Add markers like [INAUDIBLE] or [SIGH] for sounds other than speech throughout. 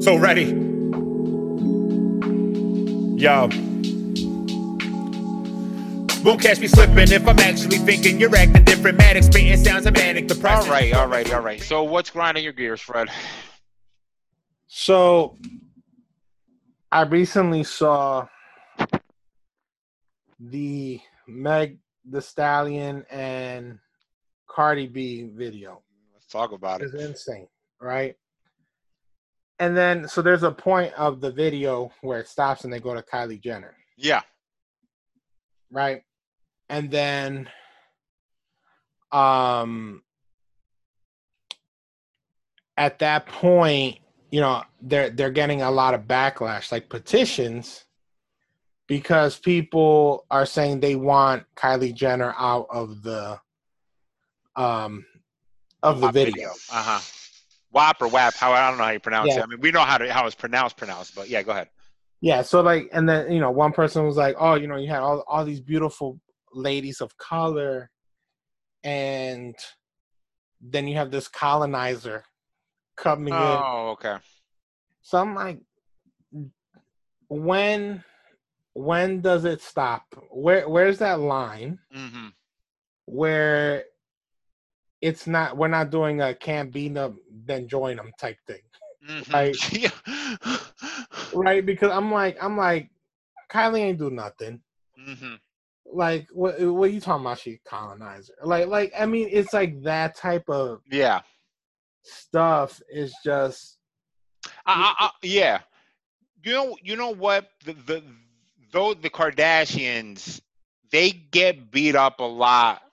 So ready? Yo. Won't catch me slipping if I'm actually thinking you're acting different. Manic spitting sounds of manic depression. All right, all right, all right. So what's grinding your gears, Fred? So I recently saw the Meg Thee Stallion and Cardi B video. Let's talk about it. It's insane, right? And then so there's a point of the video where it stops and they go to Kylie Jenner, Yeah. right? And then um at that point, you know, they're they're getting a lot of backlash, like petitions, because people are saying they want Kylie Jenner out of the um of the WAP video. Uh huh. WAP or WAP? How I don't know how you pronounce Yeah. it. I mean, we know how to how it's pronounced, pronounced. But yeah, go ahead. Yeah, so like, and then you know, one person was like, "Oh, you know, you had all all these beautiful ladies of color, and then you have this colonizer coming in." Oh, okay. So I'm like, when when does it stop? Where where's that line hmm where it's not we're not doing a can't beat them then join them type thing, hmm Right. [LAUGHS] yeah. right? Because I'm like I'm like Kylie ain't do nothing. hmm like what what are you talking about she colonizer like like i mean it's like that type of Yeah. stuff is just I, I, I, yeah. You know, you know what? The the though the Kardashians, they get beat up a lot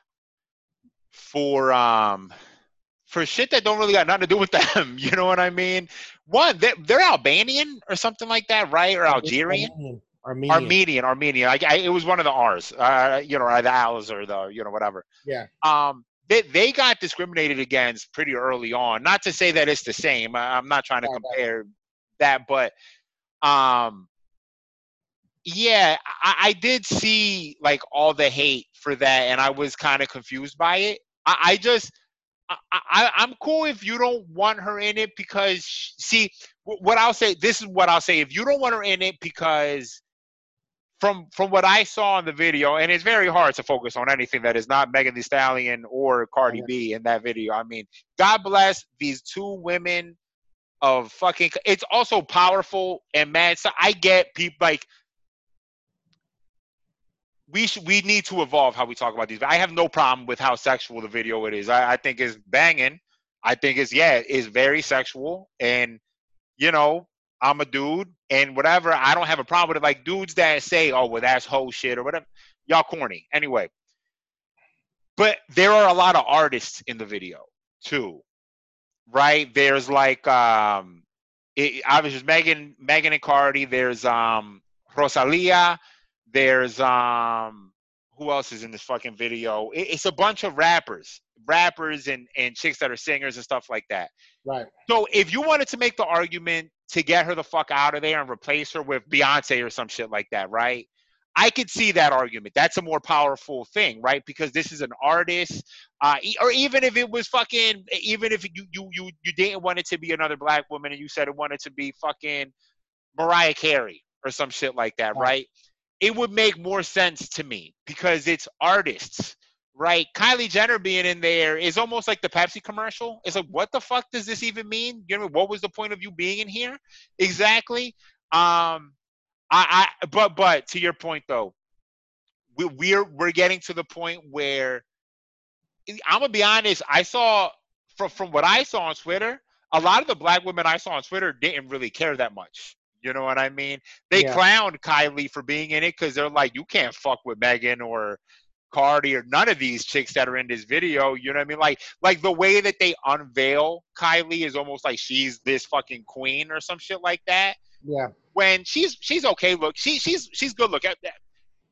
for um for shit that don't really got nothing to do with [LAUGHS] them. You know what I mean? One, they're, they're Albanian or something like that, right? Or Algerian. armenian armenian, Armenian. I, I, it was one of the R's, uh, you know, or the L's or the, you know, whatever. Yeah. Um, they, they got discriminated against pretty early on. Not to say that it's the same. I- I'm not trying to compare that, but, um, yeah, I, I did see like all the hate for that, and I was kind of confused by it. I, I just, I, I'm cool if you don't want her in it because, sh- see, wh- what I'll say, this is what I'll say. If you don't want her in it because from from what I saw in the video, and it's very hard to focus on anything that is not Megan Thee Stallion or Cardi Yeah. B in that video. I mean, God bless these two women of fucking. It's also powerful and mad. So I get people like we we need to evolve how we talk about these. I have no problem with how sexual the video it is. I, I think it's banging. I think it's yeah, it's very sexual and you know, I'm a dude and whatever. I don't have a problem with it. Like dudes that say, "Oh, well, that's whole shit" or whatever. Y'all corny. Anyway, but there are a lot of artists in the video too, right? There's like um, it, obviously Megan, Megan and Cardi. There's um, Rosalia. There's um, who else is in this fucking video? It, it's a bunch of rappers, rappers and and chicks that are singers and stuff like that. right So if you wanted to make the argument to get her the fuck out of there and replace her with Beyonce or some shit like that, right? I could see that argument. That's a more powerful thing, right? Because this is an artist, uh, or even if it was fucking, even if you you you you didn't want it to be another black woman and you said it wanted to be fucking Mariah Carey or some shit like that, Right. It would make more sense to me because it's artists, right? Kylie Jenner being in there is almost like the Pepsi commercial. It's like, what the fuck does this even mean? You know, what was the point of you being in here? Exactly. Um, I, I, but, but to your point though, we, we're we're getting to the point where I'm gonna be honest. I saw from from what I saw on Twitter, a lot of the black women I saw on Twitter didn't really care that much. You know what I mean? They Yeah. clowned Kylie for being in it because they're like, you can't fuck with Megan or Cardi or none of these chicks that are in this video. You know what I mean? Like, like the way that they unveil Kylie is almost like she's this fucking queen or some shit like that. yeah When she's she's okay look, she she's she's good look.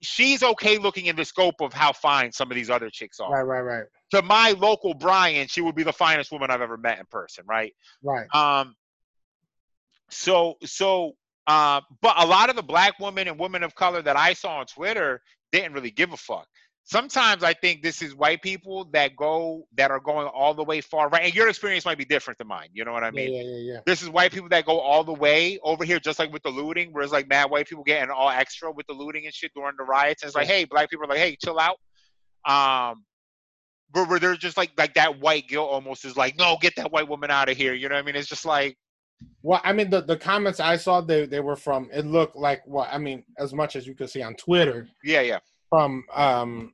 She's okay looking in the scope of how fine some of these other chicks are right right right to my local Brian, she would be the finest woman I've ever met in person, right? right Um, so so uh, but a lot of the black women and women of color that I saw on Twitter didn't really give a fuck. sometimes I think this is white people that go that are going all the way far right. And your experience might be different than mine. You know what I mean? yeah, yeah, yeah, yeah. This is white people that go all the way over here, just like with the looting, where it's like mad white people getting all extra with the looting and shit during the riots. And it's like, hey, black people are like, hey, chill out. Um, but where they're just like like that white guilt almost is like, no, get that white woman out of here. You know what I mean? It's just like, Well, I mean, the, the comments I saw, they, they were from, it looked like what, I mean, as much as you could see on Twitter, yeah, yeah, from, um,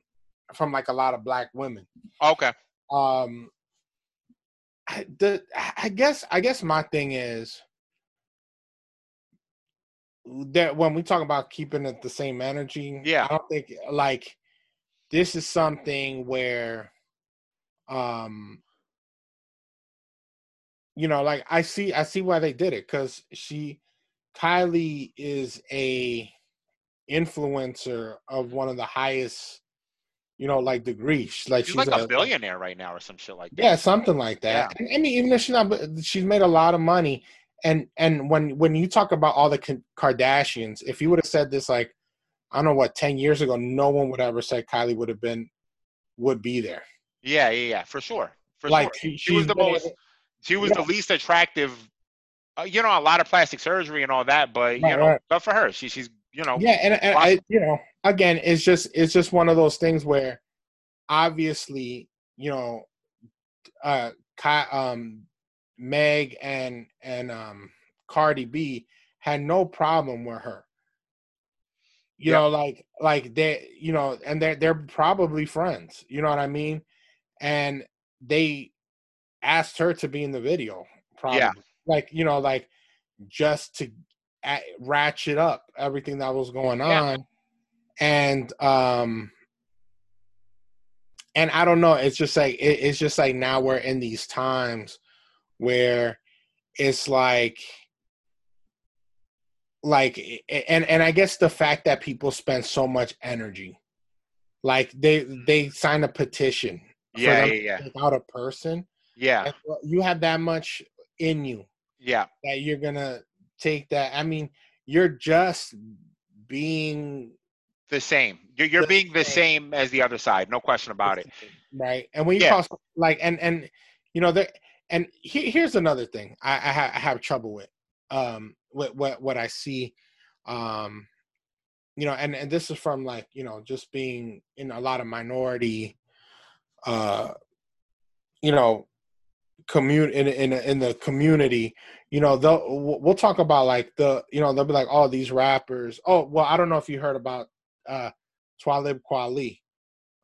from like a lot of black women. okay, Um, I, the, I guess, I guess my thing is that when we talk about keeping it the same energy, Yeah. I don't think like this is something where, um, you know, like I see, I see why they did it because she, Kylie is a influencer of one of the highest, you know, like degrees. Like she's, like a, billionaire right now or some shit like that. yeah, something like that. And, I mean, even if she's not, she's made a lot of money. And and when when you talk about all the Kardashians, if you would have said this like, I don't know what, ten years ago, no one would ever say Kylie would have been, would be there. yeah, yeah, yeah, for sure, for like sure. she, She was the most. able- She was Yeah. the least attractive. Uh, you know, a lot of plastic surgery and all that, but you Right, know, right. but for her, she she's you know, yeah, and, and I, you know, again, it's just it's just one of those things where, obviously, you know, uh, um, Meg and and um Cardi B had no problem with her. You Yeah. know, like like they, you know, and they're they're probably friends. You know what I mean? And they asked her to be in the video. Probably, Yeah. like you know, like just to a- ratchet up everything that was going Yeah. on, and um, and I don't know. It's just like it, it's just like now we're in these times where it's like like and and I guess the fact that people spend so much energy like they they sign a petition for yeah, yeah, yeah, out a person yeah, you have that much in you yeah. that you're gonna take that i mean you're just being The same. You're you're The being the same. same as the other side, no question about it. right and when you Yeah. call like and and you know there and he, here's another thing I, I, ha- I have trouble with um what what what i see um you know and and this is from like you know just being in a lot of minority uh you know commun in in in the community you know they'll we'll talk about like the you know they'll be like oh these rappers oh well i don't know if you heard about uh Talib Kweli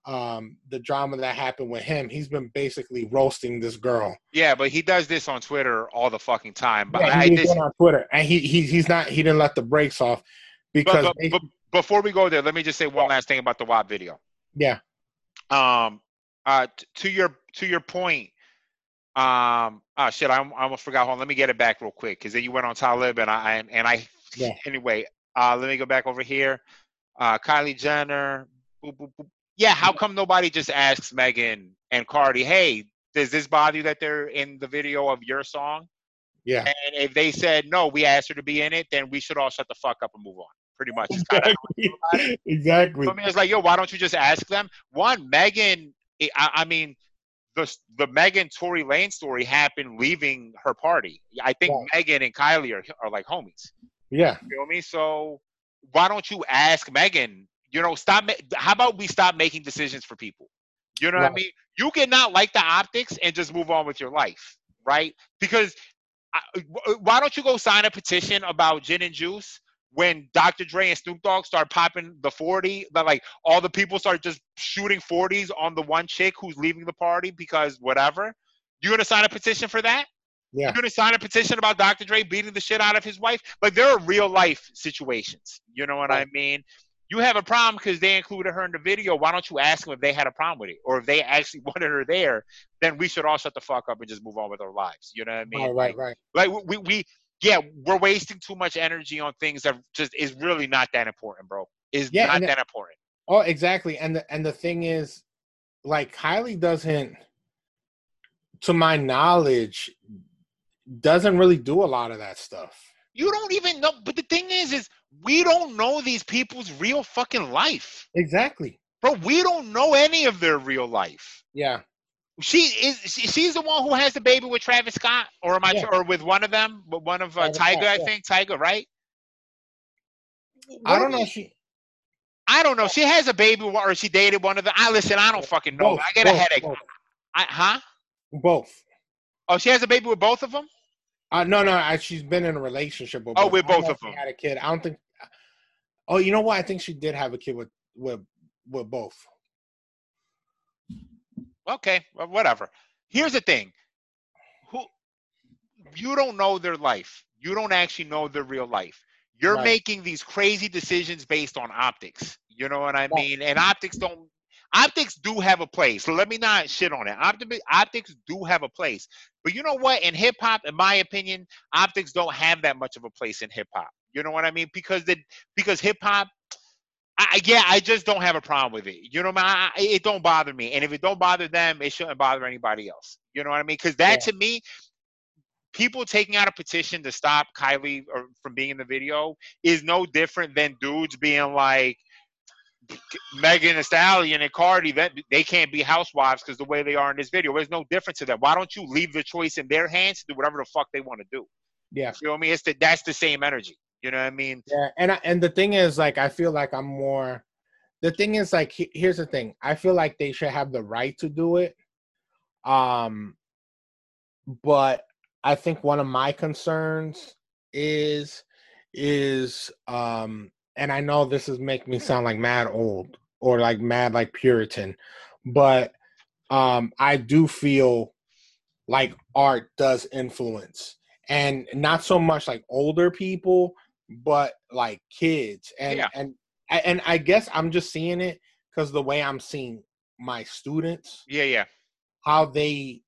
um the drama that happened with him he's been basically roasting this girl Yeah, but he does this on Twitter all the fucking time. But yeah, I, he this, on Twitter and he, he he's not he didn't let the brakes off because but, but, but before we go there, let me just say one last thing about the WAP video. yeah Um, uh, t- to your to your point. Um, oh shit, I, I almost forgot. Hold on, let me get it back real quick because then you went on Talib and I and, and I. Yeah. [LAUGHS] Anyway, uh, let me go back over here. Uh, Kylie Jenner. boop, boop, boop. Yeah, how come nobody just asks Megan and Cardi, hey, does this bother you that they're in the video of your song? yeah And if they said no, we asked her to be in it, then we should all shut the fuck up and move on. Pretty much. Kinda exactly I mean, it's like, yo, why don't you just ask them? One, Megan. I, I mean, the the Megan Tory Lanez story happened leaving her party. I think Right. Megan and Kylie are are like homies. yeah You feel me? So why don't you ask Megan? You know, stop. How about we stop making decisions for people? You know what I mean? You cannot like the optics and just move on with your life, right? Because uh, I, why don't you go sign a petition about gin and juice when Dr. Dre and Snoop Dogg start popping the 40? That like all the people start just shooting 40s on the one chick who's leaving the party because whatever. You gonna sign a petition for that? yeah You're gonna sign a petition about Dr. Dre beating the shit out of his wife? Like there are real life situations. You know what I mean? You have a problem because they included her in the video. Why don't you ask them if they had a problem with it, or if they actually [LAUGHS] wanted her there? Then we should all shut the fuck up and just move on with our lives. You know what I mean? right right right Like, like we, we yeah, we're wasting too much energy on things that just is really not that important, bro. Is Yeah, not that important. oh exactly and the and the thing is like Kylie doesn't to my knowledge doesn't really do a lot of that stuff You don't even know. But the thing is, is we don't know these people's real fucking life. exactly bro. We don't know any of their real life. Yeah. She is. She, she's the one who has the baby with Travis Scott, or am I? Yeah. Or with one of them, with one of uh, Tyga, Scott, I yeah. think Tyga, right? I don't know. She I don't know. She has a baby, or she dated one of them. I listen. I don't fucking know. both, I get a headache. Both. I, huh? both. Oh, she has a baby with both of them. Uh, no, no. I, she's been in a relationship with. Oh, both. with both of if she them. Had a kid. I don't think. Oh, you know what? I think she did have a kid with with with both. Okay, well, whatever. Here's the thing. Who you don't know their life. You don't actually know their real life. You're Right. making these crazy decisions based on optics. You know what I mean? And optics don't optics do have a place. So let me not shit on it. Opti- optics do have a place. But you know what? In hip hop, in my opinion, optics don't have that much of a place in hip hop. You know what I mean? Because the because hip hop I, yeah, I just don't have a problem with it. You know, I, I- it don't bother me, and if it don't bother them, it shouldn't bother anybody else. You know what I mean? Because that to me, people taking out a petition to stop Kylie or, from being in the video is no different than dudes being like Megan Thee Stallion and Cardi that they can't be housewives because the way they are in this video. There's no difference to that. Why don't you leave the choice in their hands to do whatever the fuck they want to do? Yeah. You know what I mean? It's the, that's the same energy. You know what I mean? Yeah, and I, and the thing is, like, I feel like I'm more. The thing is, like, he- here's the thing. I feel like they should have the right to do it. Um, but I think one of my concerns is is um, and I know this is making me sound like mad old or like mad like Puritan, but um, I do feel like art does influence and not so much like older people but like kids and Yeah. and and i guess i'm just seeing it because the way i'm seeing my students Yeah, yeah. how they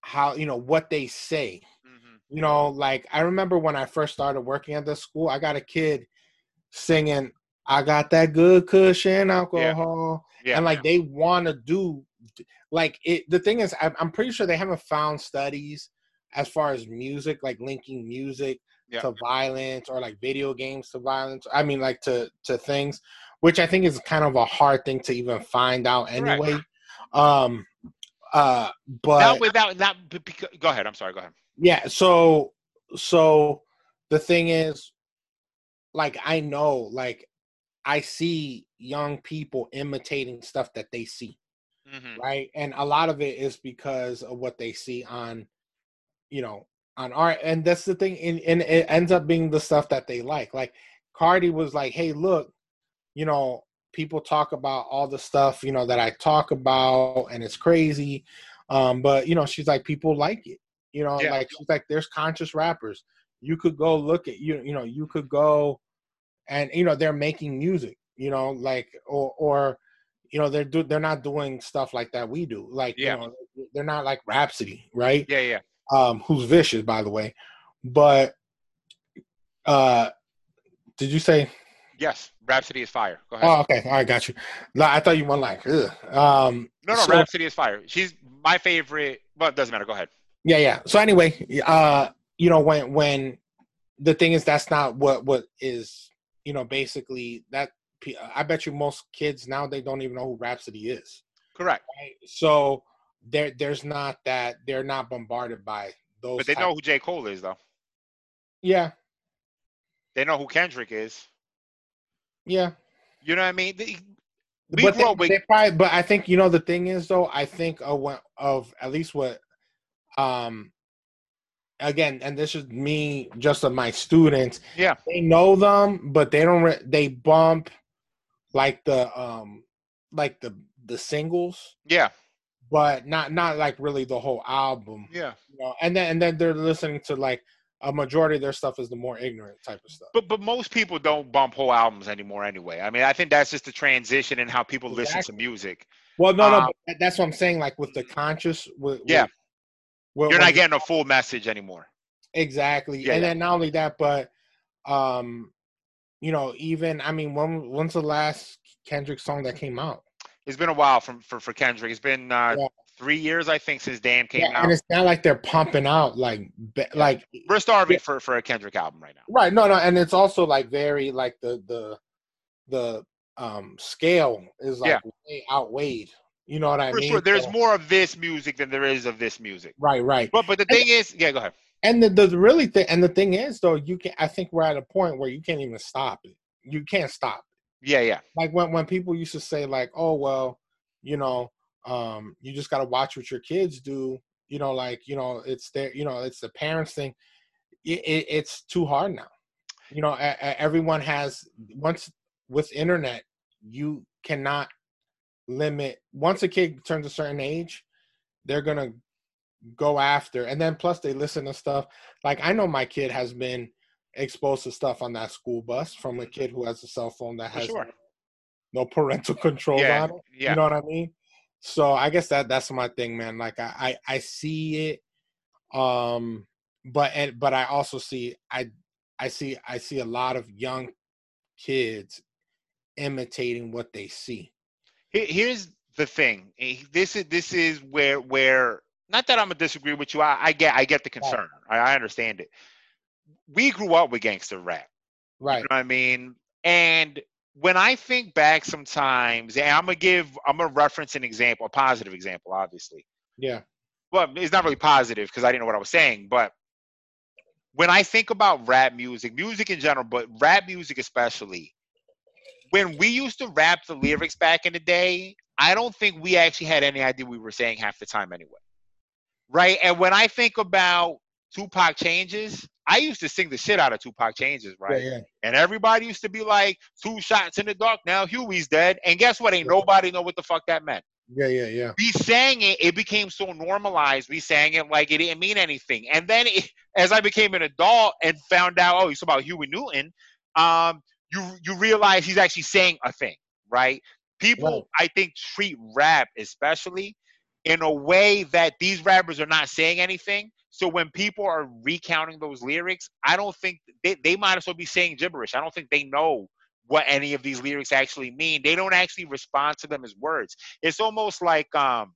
how you know what they say hmm you know like i remember when i first started working at the school i got a kid singing i got that good cushion alcohol Yeah. and like they want to do like it the thing is I'm pretty sure they haven't found studies as far as music like linking music Yeah. to violence or like video games to violence i mean like to to things which i think is kind of a hard thing to even find out anyway. Um uh but without that, go ahead i'm sorry go ahead. Yeah so so the thing is like i know like i see young people imitating stuff that they see hmm right? And a lot of it is because of what they see on you know on art and that's the thing and, and it ends up being the stuff that they like. Like cardi was like hey look you know people talk about all the stuff you know that i talk about and it's crazy um but you know she's like people like it. You know Yeah. like she's like there's conscious rappers. You could go look at you you know you could go and you know they're making music you know like or or you know they're do they're not doing stuff like that we do. Like Yeah. you know they're not like Rapsody right? Yeah yeah um who's vicious by the way. But uh did you say? Yes Rapsody is fire. Go ahead. Oh okay. All right got you. No, i thought you went like Ugh. um no no so- Rapsody is fire. She's my favorite but it doesn't matter. Go ahead. Yeah yeah. So anyway uh you know when when the thing is that's not what what is you know basically that i bet you most kids now they don't even know who Rapsody is. Correct. Right? So there there's not that they're not bombarded by those but they know who j. Cole is though. Yeah. They know who kendrick is. Yeah. You know what i mean? They- we but grew they, they probably but i think you know the thing is though i think of what of at least what um again and this is me just of my students. Yeah. they know them but they don't re- they bump like the um like the the singles. Yeah but not not like really the whole album yeah you know and then and then they're listening to like a majority of their stuff is the more ignorant type of stuff but but most people don't bump whole albums anymore anyway i mean i think that's just the transition in how people listen to music well no no Um, but that's what i'm saying like with the conscious with, Yeah. with- with- you're not getting a full message anymore Exactly. Yeah, and yeah. then not only that, but um, you know, even I mean, when when's the last Kendrick song that came out? It's been a while from for, for kendrick it's been uh Yeah. three years i think since damn came Yeah, out and it's not like they're pumping out like like we're starving for for a kendrick album right now right. No, no, and it's also like very like the the the um scale is like way outweighed. You know what I mean? For mean? sure, there's So- more of this music than there is of this music. Right, right. But but the And- thing is, yeah, go ahead. And the, the really thing, and the thing is, though, you can. I think we're at a point where you can't even stop it. You can't stop. Yeah, yeah, Like when when people used to say, like, "Oh well, you know, um, you just got to watch what your kids do." You know, like you know, it's their, you know, it's the parents thing. It, it, it's too hard now. You know, a, a- everyone has once with internet, you cannot limit. Once a kid turns a certain age, they're gonna go after and then plus they listen to stuff like i know my kid has been exposed to stuff on that school bus from a kid who has a cell phone that has sure. no parental [LAUGHS] control Yeah, on it yeah. you know what i mean so i guess that that's my thing man like i i, I see it um but and but i also see i i see i see a lot of young kids imitating what they see Here's the thing. This is this is where where not that I'm gonna disagree with you. I, I get I get the concern. I, I understand it. We grew up with gangster rap. right You know what I mean? And when I think back sometimes, and I'm gonna give I'm gonna reference an example, a positive example, obviously. yeah Well, it's not really positive because I didn't know what I was saying, but when I think about rap music, music in general, but rap music especially, when we used to rap the lyrics back in the day, I don't think we actually had any idea we were saying half the time anyway. Right? And when I think about Tupac changes, I used to sing the shit out of Tupac changes, right? yeah yeah And everybody used to be like, two shots in the dark, now Huey's dead. And guess what? Ain't Yeah. nobody know what the fuck that meant yeah yeah yeah we sang it it became so normalized we sang it like it didn't mean anything and then it, [LAUGHS] as i became an adult and found out oh it's about huey newton um you you realize he's actually saying a thing right people i think treat rap especially in a way that these rappers are not saying anything so when people are recounting those lyrics i don't think they, they might as well be saying gibberish. I don't think they know what any of these lyrics actually mean. They don't actually respond to them as words. It's almost like um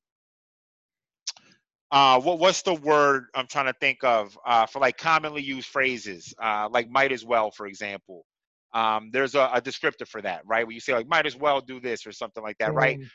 uh what what's the word I'm trying to think of uh for like commonly used phrases uh like might as well for example. Um there's a, a descriptor for that right? Where you say like might as well do this or something like that right? Um,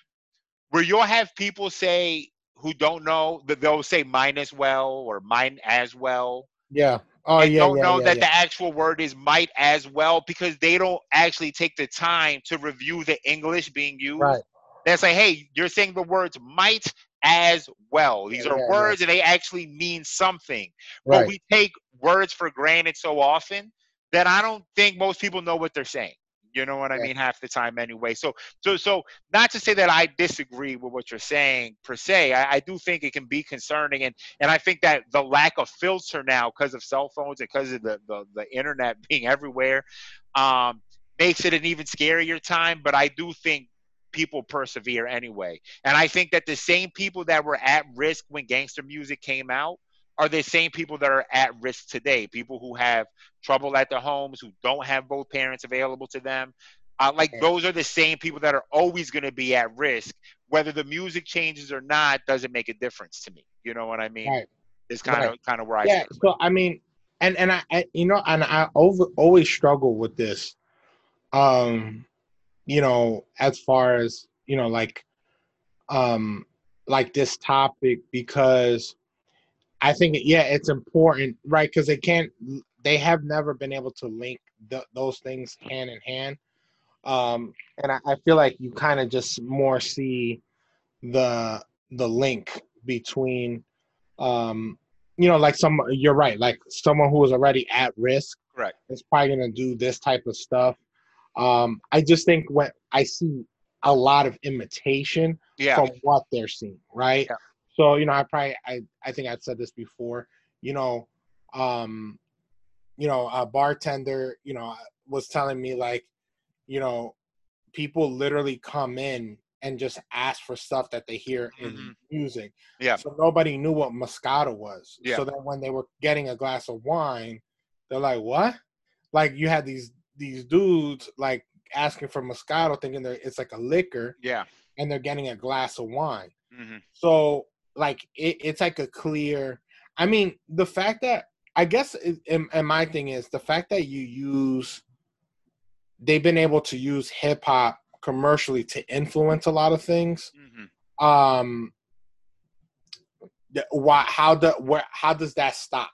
where you'll have people say who don't know that they'll say mine as well or mine as well yeah oh and yeah don't yeah, know yeah, that the actual word is might as well because they don't actually take the time to review the English being used. right They say, hey, you're saying the words might as well. These are words and they actually mean something. But right we take words for granted so often that I don't think most people know what they're saying. You know what I mean? Half the time anyway. So so so not to say that I disagree with what you're saying per se. I, I do think it can be concerning and and I think that the lack of filter now because of cell phones and because of the, the the internet [LAUGHS] being everywhere um makes it an even scarier time. But I do think people persevere anyway. And I think that the same people that were at risk when gangster music came out are the same people that are at risk today. People who have trouble at their homes, who don't have both parents available to them. Uh, like those are the same people that are always going to be at risk. Whether the music changes or not doesn't make a difference to me. You know what I mean? Right. It's kind of Right. kind of where I yeah so i mean and and I, I you know and i over always struggle with this um you know as far as you know like um like this topic because i think yeah it's important right because they can't they have never been able to link th- those things hand in hand um and i, I feel like you kind of just more see the the link between um you know like some you're right like someone who is already at risk Correct. is probably going to do this type of stuff um i just think when i see a lot of imitation Yeah. from what they're seeing right Yeah. So you know i probably i i think i've said this before you know um you know a bartender you know was telling me like you know people literally come in and just ask for stuff that they hear in Mhm. music Yeah. so nobody knew what moscato was Yeah. so that when they were getting a glass of wine they're like what like you had these these dudes like asking for moscato thinking that it's like a liquor Yeah. and they're getting a glass of wine hmm so like it, it's like a clear. I mean, the fact that I guess, it, and, and my thing is the fact that you use. They've been able to use hip hop commercially to influence a lot of things. Mhm. Um, why? How the where? How does that stop?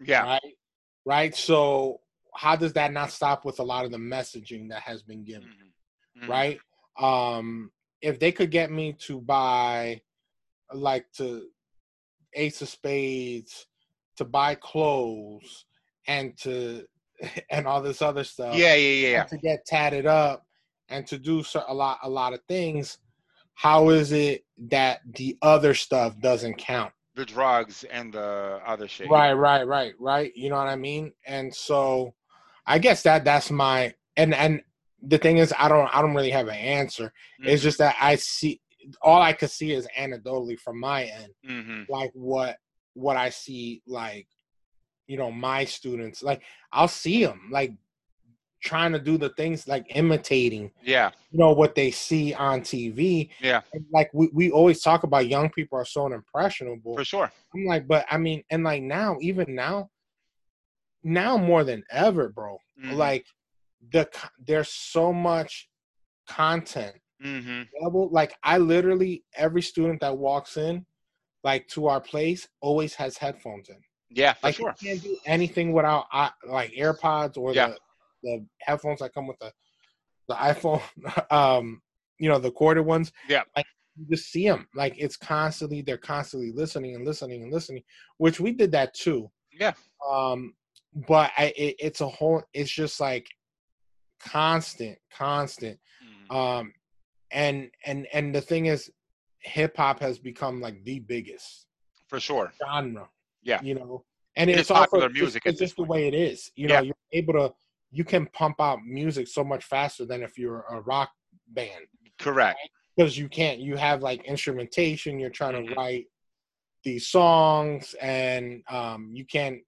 Yeah. Right. Right. So how does that not stop with a lot of the messaging that has been given? Mhm. Mhm. right? Um, if they could get me to buy, like, to Ace of Spades, to buy clothes, and to [LAUGHS] and all this other stuff, Yeah, yeah, yeah. to get tatted up, and to do a lot, a lot of things. How is it that the other stuff doesn't count? The drugs and the other shit. Right, right, right, right. You know what I mean? And so I guess that that's my and and the thing is I don't I don't really have an answer. It's Mhm. just that I see all I could see is anecdotally from my end, Mhm. like what what I see like you know my students like I'll see them like trying to do the things like imitating Yeah. you know what they see on TV. Yeah. And like we, we always talk about young people are so impressionable. For sure. I'm like, but I mean, and like now, even now, now more than ever, bro. Mhm. Like the there's so much content Mhm. available. Like I literally every student that walks in, like to our place, always has headphones in. Yeah, for Like sure. you can't do anything without uh, like AirPods or Yeah. the the headphones that come with the the iPhone. [LAUGHS] um, you know, the corded ones. Yeah. Like you just see them. Like it's constantly they're constantly listening and listening and listening, which we did that too. Yeah. Um, but I it, it's a whole. It's just like constant, constant. Mhm. Um, and and and the thing is, hip hop has become like the biggest For sure. genre. Yeah. You know, and It it's popular also, music It's, it's just the way it is. You Yeah. know, you're able to you can pump out music so much faster than if you're a rock band Correct. because you can't. You have like instrumentation. You're trying Mhm. to write these songs, and um, you can't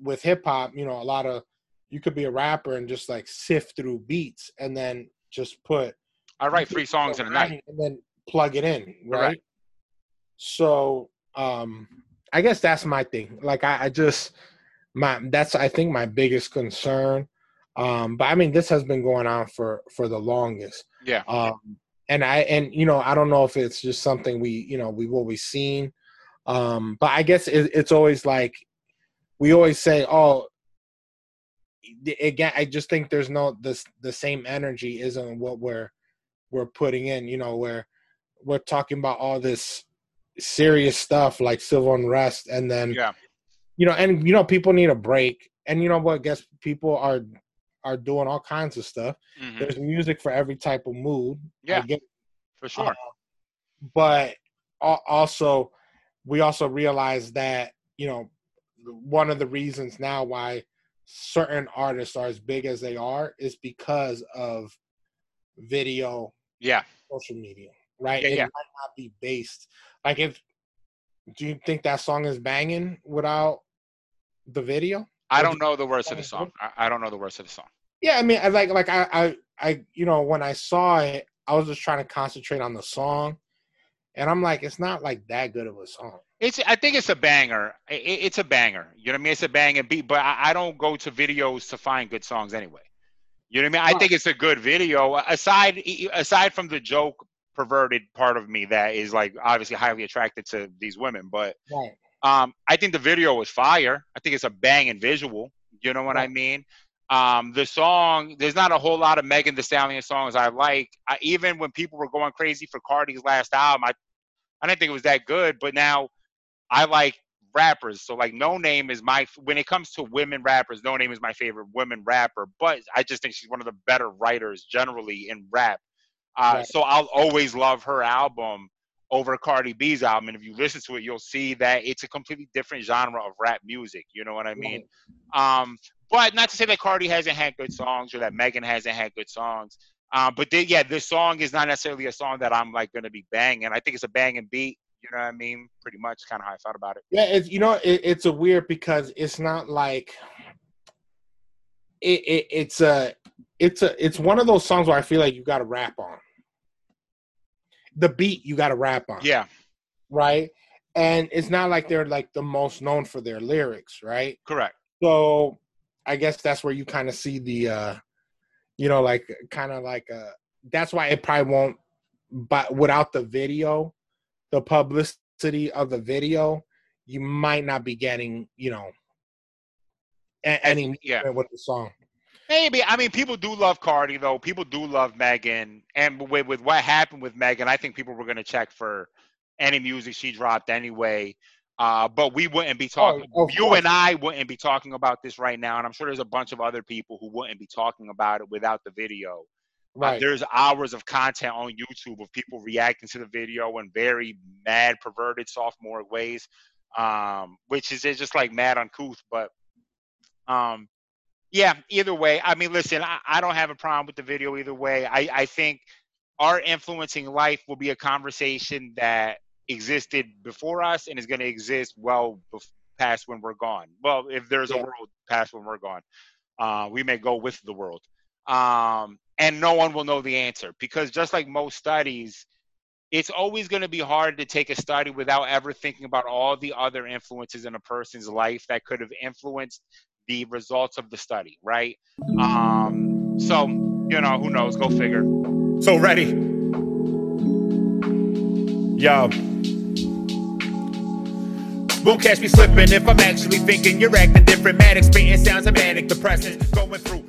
with hip hop. You know, a lot of you could be a rapper and just like sift through beats and then just put I write three songs in a night. and then plug it in, right? Correct. So, um, I guess that's my thing. Like, I, I just my that's I think my biggest concern. Um, but I mean, this has been going on for for the longest. Yeah. Um, and I and you know I don't know if it's just something we you know we've always seen. Um, but I guess it, it's always like we always say, oh. Again, I just think there's no this the same energy isn't what we're we're putting in. You know, where we're talking about all this serious stuff like civil unrest, and then Yeah. you know, and you know, people need a break. And you know what? Guess people are are doing all kinds of stuff. Mhm. There's music for every type of mood. Yeah. For sure. uh, but also we also realize that you know one of the reasons now why certain artists are as big as they are is because of video Yeah. social media right Yeah, it yeah. might not be based like if do you think that song is banging without the video I don't do- know the words of the song. I, I don't know the words of the song. yeah i mean I like like I, I i you know when i saw it i was just trying to concentrate on the song and i'm like it's not like that good of a song It's. I think it's a banger. I- I- it's a banger. You know what I mean? It's a banging beat. But I, I don't go to videos to find good songs anyway. You know what I mean? I think it's a good video. Aside aside from the joke perverted part of me that is like obviously highly attracted to these women, but right um, I think the video was fire. I think it's a banging visual. You know what I mean? Um, the song, there's not a whole lot of Megan Thee Stallion songs I like. I, even when people were going crazy for Cardi's last album, I, I didn't think it was that good. But now, I like rappers. So like, Noname is my when it comes to women rappers, Noname is my favorite women rapper. But I just think she's one of the better writers generally in rap. Uh, Right. So I'll always love her album over Cardi B's album. And if you listen to it, you'll see that it's a completely different genre of rap music. You know what I mean? Um, but not to say that Cardi hasn't had good songs or that Megan hasn't had good songs. Um, but they, yeah, this song is not necessarily a song that I'm like gonna be banging. I think it's a banging beat. You know what I mean? Pretty much, kind of how I thought about it. yeah it's you know it, it's a weird because it's not like it, it it's a it's a it's one of those songs where i feel like you got to rap on the beat you got to rap on Yeah, right and it's not like they're like the most known for their lyrics right correct. so i guess that's where you kind of see the uh you know like kind of like uh that's why it probably won't. But without the video, the publicity of the video, you might not be getting, you know, any yeah. with the song. Maybe. I mean, people do love Cardi, though. People do love Megan. And with, with what happened with Megan, I think people were going to check for any music she dropped anyway. Uh, but we wouldn't be talking. of you course. and I wouldn't be talking about this right now. And I'm sure there's a bunch of other people who wouldn't be talking about it without the video. Uh, there's hours of content on YouTube of people reacting to the video in very mad, perverted, sophomore ways, um, which is it's just like mad uncouth. But um, yeah, either way, I mean, listen, I, I don't have a problem with the video either way. I, I think our influencing life will be a conversation that existed before us and is going to exist well bef- past when we're gone. Well, if there's a world past when we're gone, uh, we may go with the world. Um, and no one will know the answer because just like most studies, it's always going to be hard to take a study without ever thinking about all the other influences in a person's life that could have influenced the results of the study, right? Um, so, you know, who knows? Go figure. So ready. Yo. Won't catch me slipping if I'm actually thinking you're acting different. Manic, spitting sounds of manic, depressing, going through.